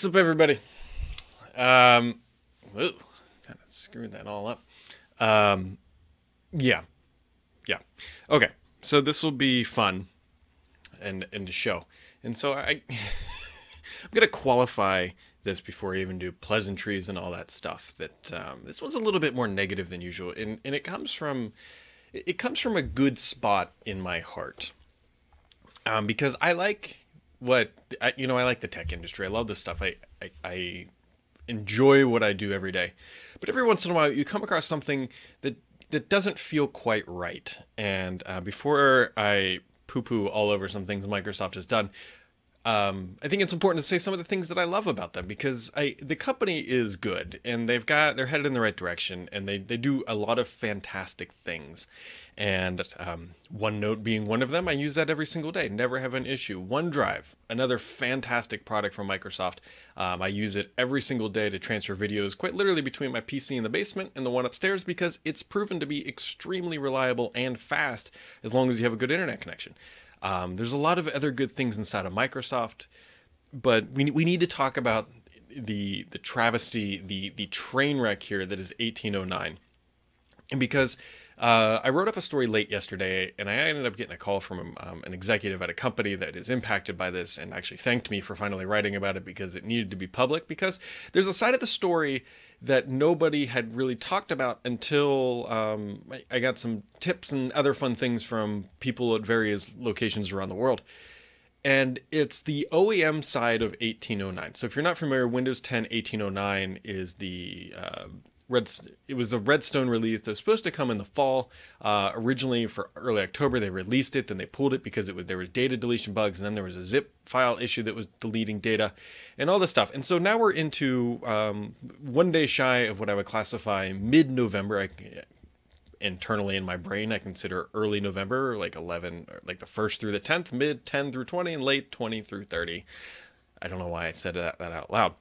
What's up, everybody? Um, ooh, kind of screwed that all up. Um, yeah, yeah. Okay, so this will be fun and and to show. And so I, I'm gonna qualify this before I even do pleasantries and all that stuff. That um, this was a little bit more negative than usual, and and it comes from it comes from a good spot in my heart. Um, because I like what I, you know. I like the tech industry. I love this stuff. I, I I enjoy what I do every day, but every once in a while you come across something that that doesn't feel quite right. And uh, before I poo poo all over some things Microsoft has done, um, I think it's important to say some of the things that I love about them because I the company is good and they've got they're headed in the right direction and they they do a lot of fantastic things. And um, OneNote being one of them, I use that every single day. Never have an issue. OneDrive, another fantastic product from Microsoft. Um, I use it every single day to transfer videos, quite literally between my PC in the basement and the one upstairs, because it's proven to be extremely reliable and fast as long as you have a good internet connection. Um, there's a lot of other good things inside of Microsoft, but we we need to talk about the the travesty, the the train wreck here that is 1809, and because. Uh, I wrote up a story late yesterday, and I ended up getting a call from um, an executive at a company that is impacted by this, and actually thanked me for finally writing about it because it needed to be public. Because there's a side of the story that nobody had really talked about until um, I got some tips and other fun things from people at various locations around the world. And it's the OEM side of 1809. So if you're not familiar, Windows 10 1809 is the uh, Red, it was a Redstone release that was supposed to come in the fall. Uh, originally for early October, they released it, then they pulled it because it was, there was data deletion bugs, and then there was a zip file issue that was deleting data, and all this stuff. And so now we're into um, one day shy of what I would classify mid-November. Internally in my brain, I consider early November, like 11, like the first through the 10th, mid 10 through 20, and late 20 through 30. I don't know why I said that, that out loud.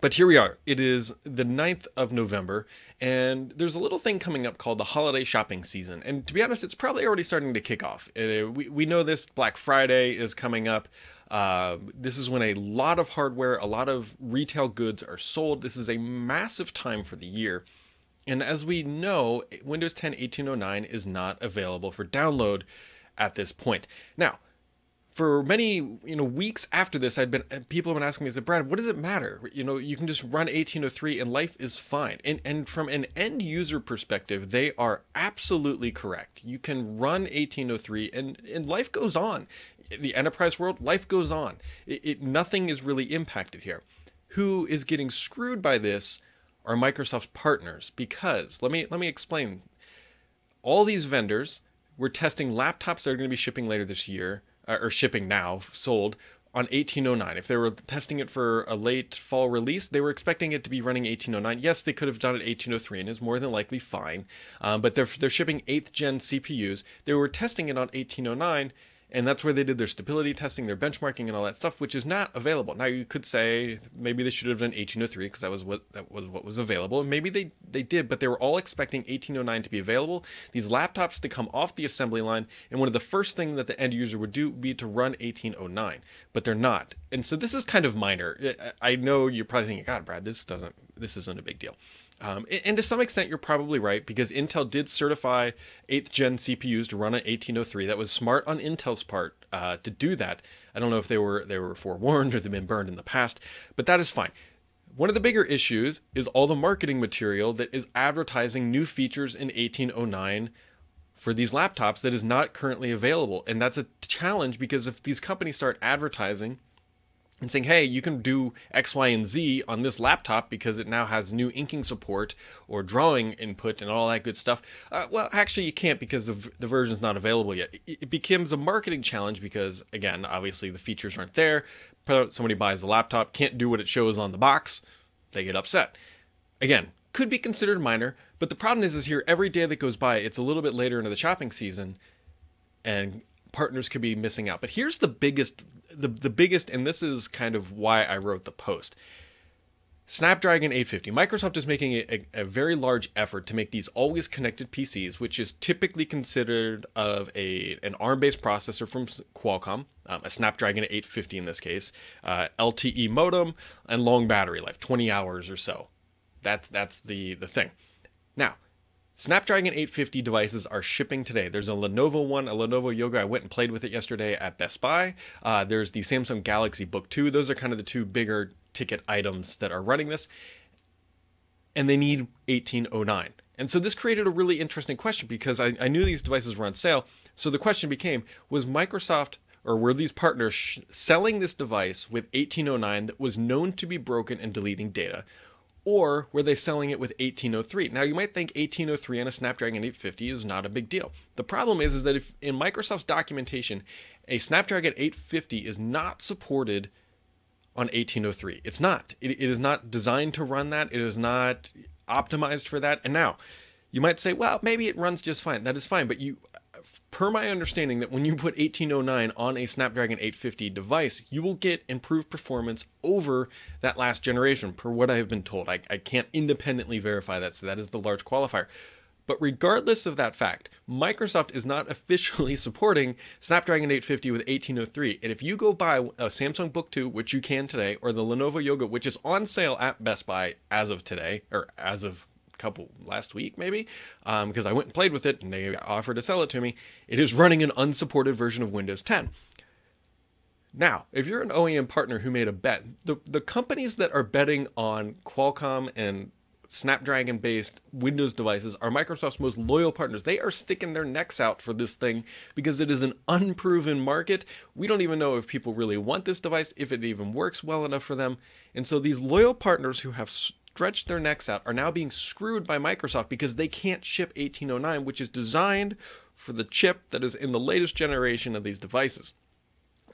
But here we are. It is the 9th of November, and there's a little thing coming up called the holiday shopping season. And to be honest, it's probably already starting to kick off. Uh, we, we know this Black Friday is coming up. Uh, this is when a lot of hardware, a lot of retail goods are sold. This is a massive time for the year. And as we know, Windows 10 1809 is not available for download at this point. Now, for many you know weeks after this i'd been people have been asking me said brad what does it matter? You know you can just run 1803 and life is fine. And and from an end user perspective they are absolutely correct. You can run 1803 and and life goes on. The enterprise world life goes on. It, it nothing is really impacted here. Who is getting screwed by this are microsoft's partners because let me let me explain. All these vendors were testing laptops that are going to be shipping later this year or shipping now, sold on 1809. If they were testing it for a late fall release, they were expecting it to be running 1809. Yes, they could have done it 1803 and is more than likely fine. Um, but they're they're shipping 8th gen CPUs. They were testing it on 1809 and that's where they did their stability testing, their benchmarking, and all that stuff, which is not available. Now you could say maybe they should have done 1803 because that was what that was what was available, and maybe they they did, but they were all expecting 1809 to be available. These laptops to come off the assembly line, and one of the first things that the end user would do would be to run 1809, but they're not, and so this is kind of minor. I know you're probably thinking, God, Brad, this doesn't this isn't a big deal. Um, and to some extent, you're probably right because Intel did certify 8th gen CPUs to run on 1803. That was smart on Intel's part uh, to do that. I don't know if they were they were forewarned or they've been burned in the past, but that is fine. One of the bigger issues is all the marketing material that is advertising new features in 1809 for these laptops that is not currently available. And that's a challenge because if these companies start advertising and saying, hey, you can do X, Y, and Z on this laptop because it now has new inking support or drawing input and all that good stuff. Uh, well, actually, you can't because the, the version's not available yet. It, it becomes a marketing challenge because, again, obviously the features aren't there. Somebody buys a laptop, can't do what it shows on the box, they get upset. Again, could be considered minor, but the problem is, is here every day that goes by, it's a little bit later into the shopping season, and partners could be missing out. But here's the biggest the the biggest and this is kind of why I wrote the post. Snapdragon 850. Microsoft is making a, a, very large effort to make these always connected PCs, which is typically considered of a an ARM-based processor from Qualcomm. um, a Snapdragon 850 in this case, uh, LTE modem, and long battery life, 20 hours or so. That's that's the the thing. Now, Snapdragon 850 devices are shipping today. There's a Lenovo one, a Lenovo Yoga. I went and played with it yesterday at Best Buy. Uh, there's the Samsung Galaxy Book 2. Those are kind of the two bigger ticket items that are running this. And they need 1809. And so this created a really interesting question because I, I knew these devices were on sale. So the question became was Microsoft or were these partners sh- selling this device with 1809 that was known to be broken and deleting data? Or were they selling it with 1803? Now you might think 1803 on a Snapdragon 850 is not a big deal. The problem is, is that if in Microsoft's documentation, a Snapdragon 850 is not supported on 1803. It's not. It, it is not designed to run that. It is not optimized for that. And now, you might say, well, maybe it runs just fine. That is fine, but you per my understanding that when you put 1809 on a Snapdragon 850 device, you will get improved performance over that last generation, per what I have been told. I, I can't independently verify that, so that is the large qualifier. But regardless of that fact, Microsoft is not officially supporting Snapdragon 850 with 1803. And if you go buy a Samsung Book 2, which you can today, or the Lenovo Yoga, which is on sale at Best Buy as of today, or as of couple last week maybe because um, I went and played with it and they offered to sell it to me. It is running an unsupported version of Windows 10. Now, if you're an OEM partner who made a bet, the, the companies that are betting on Qualcomm and Snapdragon based Windows devices are Microsoft's most loyal partners. They are sticking their necks out for this thing because it is an unproven market. We don't even know if people really want this device, if it even works well enough for them. And so these loyal partners who have stretched their necks out are now being screwed by Microsoft because they can't ship 1809, which is designed for the chip that is in the latest generation of these devices.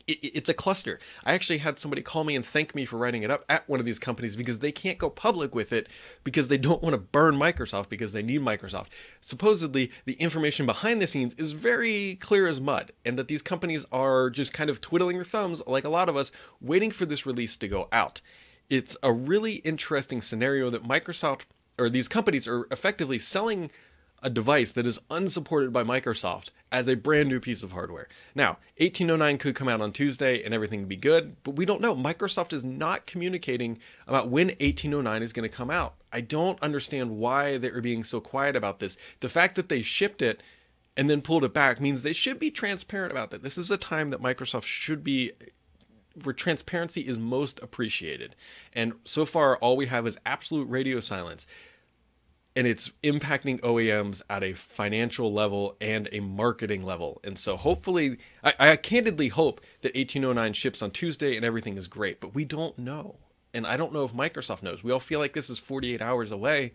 it's a cluster. I actually had somebody call me and thank me for writing it up at one of these companies because they can't go public with it because they don't want to burn Microsoft because they need Microsoft. Supposedly, the information behind the scenes is very clear as mud, and that these companies are just kind of twiddling their thumbs, like a lot of us, waiting for this release to go out it's a really interesting scenario that Microsoft or these companies are effectively selling a device that is unsupported by Microsoft as a brand new piece of hardware. Now, 1809 could come out on Tuesday and everything be good, but we don't know. Microsoft is not communicating about when 1809 is going to come out. I don't understand why they're being so quiet about this. The fact that they shipped it and then pulled it back means they should be transparent about that. This is a time that Microsoft should be where transparency is most appreciated. And so far, all we have is absolute radio silence. And it's impacting OEMs at a financial level and a marketing level. And so, hopefully, I, I candidly hope that 1809 ships on Tuesday and everything is great, but we don't know. And I don't know if Microsoft knows. We all feel like this is 48 hours away,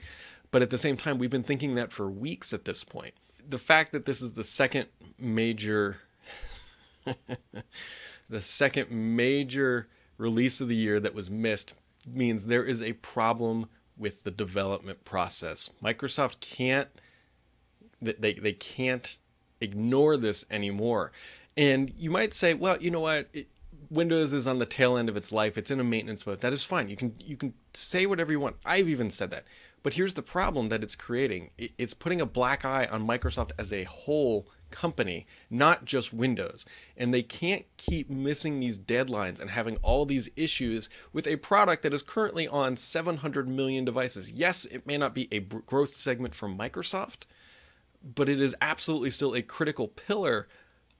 but at the same time, we've been thinking that for weeks at this point. The fact that this is the second major the second major release of the year that was missed means there is a problem with the development process. Microsoft can't they they can't ignore this anymore. And you might say, well, you know what? It, Windows is on the tail end of its life. It's in a maintenance mode. That is fine. You can you can say whatever you want. I've even said that. But here's the problem that it's creating. It, it's putting a black eye on Microsoft as a whole company, not just Windows. And they can't keep missing these deadlines and having all these issues with a product that is currently on 700 million devices. Yes, it may not be a growth segment for Microsoft, but it is absolutely still a critical pillar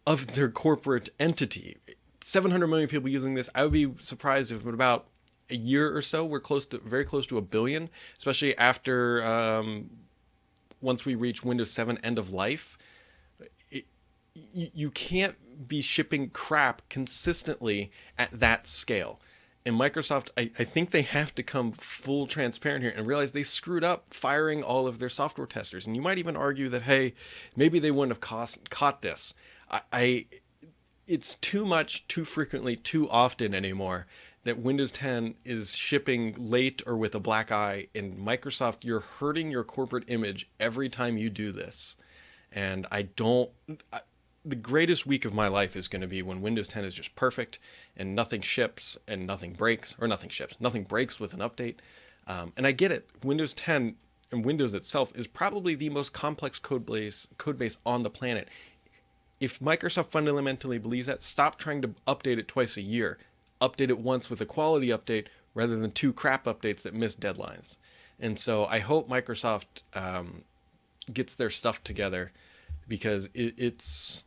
of their corporate entity. 700 million people using this. I would be surprised if in about a year or so we're close to very close to a billion, especially after um, once we reach Windows 7 end of life you can't be shipping crap consistently at that scale. And Microsoft, I, I, think they have to come full transparent here and realize they screwed up firing all of their software testers. And you might even argue that, hey, maybe they wouldn't have cost, caught this. I, I, it's too much, too frequently, too often anymore that Windows 10 is shipping late or with a black eye. And Microsoft, you're hurting your corporate image every time you do this. And I don't. The greatest week of my life is going to be when Windows 10 is just perfect and nothing ships and nothing breaks, or nothing ships, nothing breaks with an update. Um, and I get it. Windows 10 and Windows itself is probably the most complex code base code base on the planet. if Microsoft fundamentally believes that, stop trying to update it twice a year. Update it once with a quality update rather than two crap updates that miss deadlines. And so I hope Microsoft um, gets their stuff together because it, it's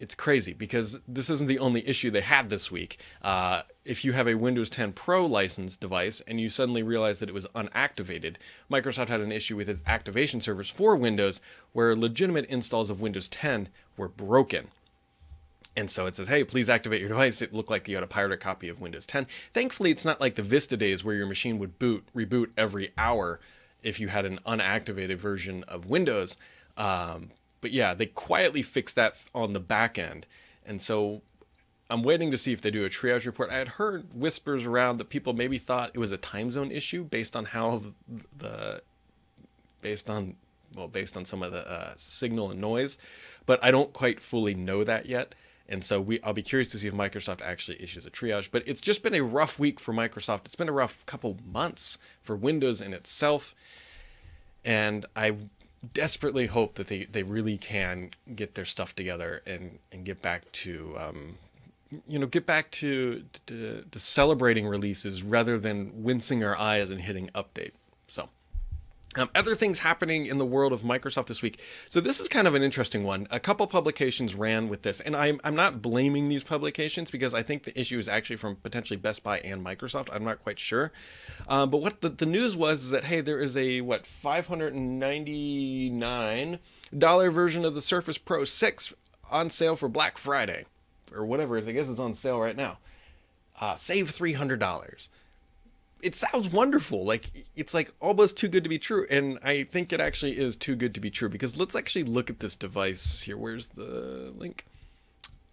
it's crazy because this isn't the only issue they had this week. Uh, if you have a Windows 10 Pro licensed device and you suddenly realize that it was unactivated, Microsoft had an issue with its activation servers for Windows where legitimate installs of Windows 10 were broken. And so it says, hey, please activate your device. It looked like you had a pirated copy of Windows 10. Thankfully, it's not like the Vista days where your machine would boot, reboot every hour if you had an unactivated version of Windows. Um, but yeah, they quietly fixed that on the back end. And so I'm waiting to see if they do a triage report. I had heard whispers around that people maybe thought it was a time zone issue based on how the, based on well based on some of the uh, signal and noise, but I don't quite fully know that yet. And so we I'll be curious to see if Microsoft actually issues a triage. But it's just been a rough week for Microsoft. It's been a rough couple months for Windows in itself. And I desperately hope that they, they really can get their stuff together and, and get back to um, you know get back to, to, to celebrating releases rather than wincing our eyes and hitting update. So um, other things happening in the world of Microsoft this week. So this is kind of an interesting one. A couple publications ran with this, and I'm I'm not blaming these publications because I think the issue is actually from potentially Best Buy and Microsoft. I'm not quite sure, um, but what the, the news was is that hey, there is a what 599 dollar version of the Surface Pro 6 on sale for Black Friday, or whatever. I guess it's on sale right now. Uh, save three hundred dollars it sounds wonderful. Like it's like almost too good to be true. And I think it actually is too good to be true because let's actually look at this device here. Where's the link?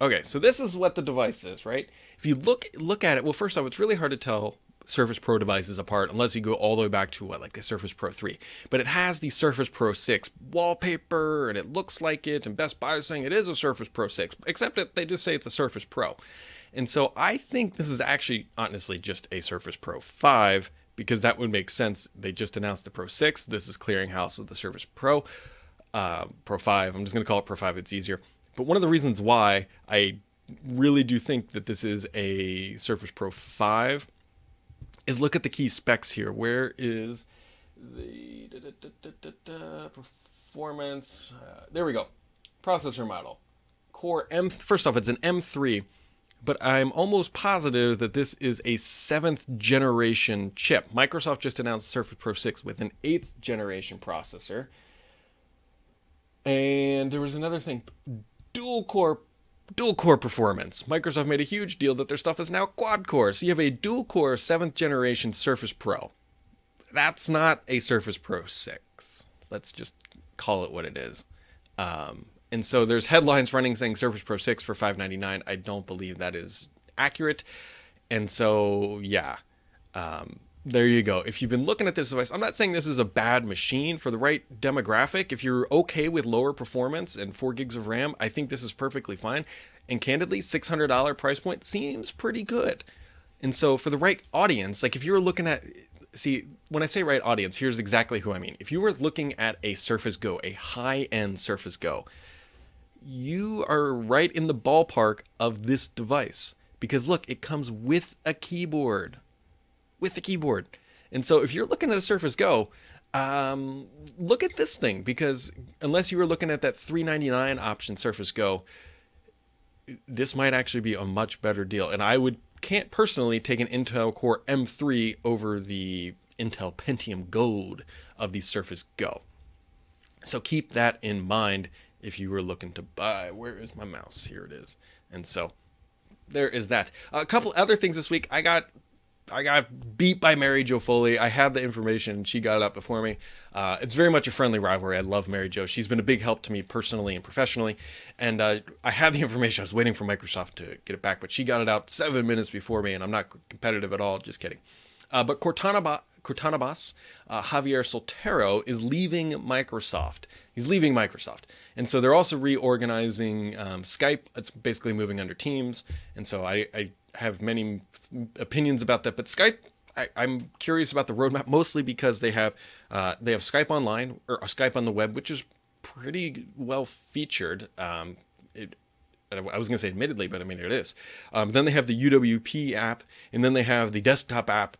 Okay, so this is what the device is, right? If you look look at it, well, first off, it's really hard to tell Surface Pro devices apart unless you go all the way back to what like the Surface Pro 3. But it has the Surface Pro 6 wallpaper and it looks like it, and Best Buy is saying it is a Surface Pro 6, except that they just say it's a Surface Pro. And so I think this is actually honestly just a Surface Pro 5 because that would make sense. They just announced the Pro 6. This is clearinghouse of the Surface Pro, uh, Pro 5. I'm just going to call it Pro 5. It's easier. But one of the reasons why I really do think that this is a Surface Pro 5 is look at the key specs here. Where is the da, da, da, performance? Uh, there we go. Processor model. Core M. First off, it's an M3 but I'm almost positive that this is a seventh generation chip. Microsoft just announced Surface Pro 6 with an eighth generation processor. And there was another thing dual core dual core performance. Microsoft made a huge deal that their stuff is now quad core. So you have a dual core seventh generation Surface Pro. That's not a Surface Pro 6. Let's just call it what it is. Um, and so there's headlines running saying Surface Pro 6 for 599. I don't believe that is accurate. And so yeah, um, there you go. If you've been looking at this device, I'm not saying this is a bad machine for the right demographic. If you're okay with lower performance and four gigs of RAM, I think this is perfectly fine. And candidly, $600 price point seems pretty good. And so for the right audience, like if you're looking at see when I say right audience, here's exactly who I mean. If you were looking at a Surface Go, a high-end Surface Go, you are right in the ballpark of this device because look, it comes with a keyboard. With a keyboard. And so if you're looking at a Surface Go, um, look at this thing because unless you were looking at that 399 option Surface Go, this might actually be a much better deal. And I would can't personally take an Intel Core M3 over the Intel Pentium Gold of the Surface Go. So keep that in mind if you were looking to buy. Where is my mouse? Here it is. And so there is that. A couple other things this week. I got I got beat by Mary Jo Foley. I had the information. She got it up before me. Uh, it's very much a friendly rivalry. I love Mary Jo. She's been a big help to me personally and professionally. And uh, I had the information. I was waiting for Microsoft to get it back, but she got it out seven minutes before me, and I'm not competitive at all. Just kidding. Uh, but Cortana, Cortana boss uh, Javier Soltero is leaving Microsoft. He's leaving Microsoft, and so they're also reorganizing um, Skype. It's basically moving under Teams, and so I, I have many opinions about that. But Skype, I, am curious about the roadmap mostly because they have uh, they have Skype online or Skype on the web, which is pretty well featured. Um, it, I was going to say admittedly, but I mean it is. Um, then they have the UWP app, and then they have the desktop app,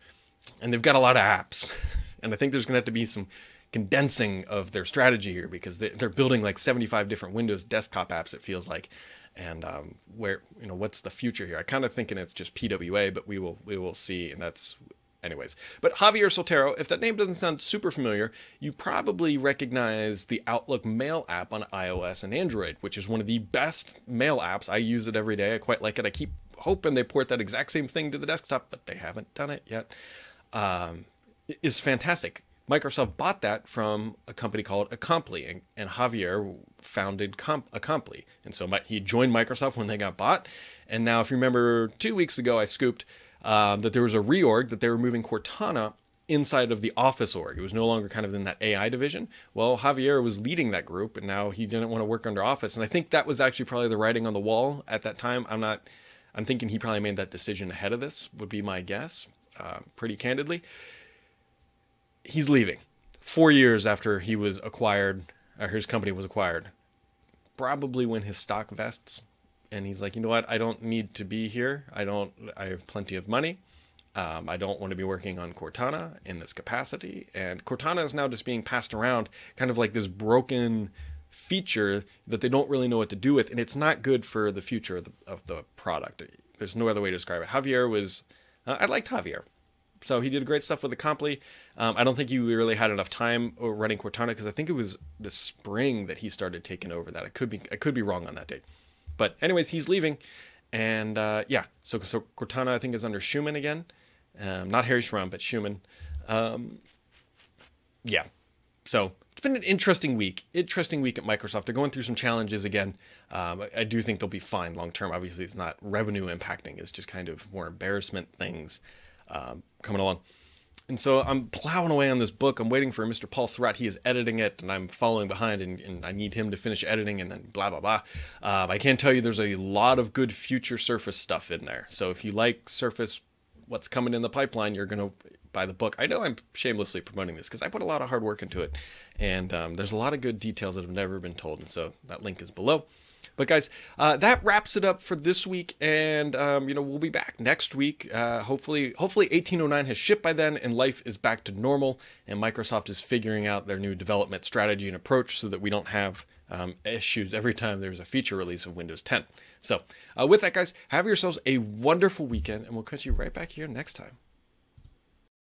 and they've got a lot of apps. and I think there's going to have to be some condensing of their strategy here because they, are building like 75 different Windows desktop apps. It feels like, and um, where you know what's the future here? I kind of thinking it's just PWA, but we will we will see, and that's anyways. But Javier Soltero, if that name doesn't sound super familiar, you probably recognize the Outlook Mail app on iOS and Android, which is one of the best mail apps. I use it every day. I quite like it. I keep hoping they port that exact same thing to the desktop, but they haven't done it yet. Um, is fantastic. Microsoft bought that from a company called Acompli, and, and Javier founded Comp- Acompli. And so my, he joined Microsoft when they got bought. And now, if you remember, two weeks ago, I scooped um, that there was a reorg that they were moving Cortana inside of the Office org. It was no longer kind of in that AI division. Well, Javier was leading that group, and now he didn't want to work under Office. And I think that was actually probably the writing on the wall at that time. I'm not. I'm thinking he probably made that decision ahead of this. Would be my guess, uh, pretty candidly. He's leaving four years after he was acquired, or his company was acquired. Probably when his stock vests and he's like, you know what? I don't need to be here. I don't. I have plenty of money. Um, I don't want to be working on Cortana in this capacity. And Cortana is now just being passed around, kind of like this broken feature that they don't really know what to do with, and it's not good for the future of the, of the product. There's no other way to describe it. Javier was. Uh, I liked Javier. So he did great stuff with Acompli. Um, I don't think he really had enough time running Cortana because I think it was the spring that he started taking over that. I could be I could be wrong on that date. But anyways, he's leaving, and uh, yeah, so so Cortana I think is under Shuman again, um, not Harry Shum, but Shuman. Um, yeah, so it's been an interesting week. Interesting week at Microsoft. They're going through some challenges again. Um, I, I, do think they'll be fine long term. Obviously, it's not revenue impacting. It's just kind of more embarrassment things um, coming along. And so I'm plowing away on this book. I'm waiting for Mr. Paul Thurrott. He is editing it, and I'm following behind, and, and I need him to finish editing, and then blah, blah, blah. Uh, I can tell you there's a lot of good future Surface stuff in there. So if you like Surface, what's coming in the pipeline, you're going to buy the book. I know I'm shamelessly promoting this because I put a lot of hard work into it, and um, there's a lot of good details that have never been told. And so that link is below. But guys, uh, that wraps it up for this week, and um, you know we'll be back next week. Uh, hopefully, hopefully 1809 has shipped by then, and life is back to normal, and Microsoft is figuring out their new development strategy and approach so that we don't have um, issues every time there's a feature release of Windows 10. So, uh, with that, guys, have yourselves a wonderful weekend, and we'll catch you right back here next time.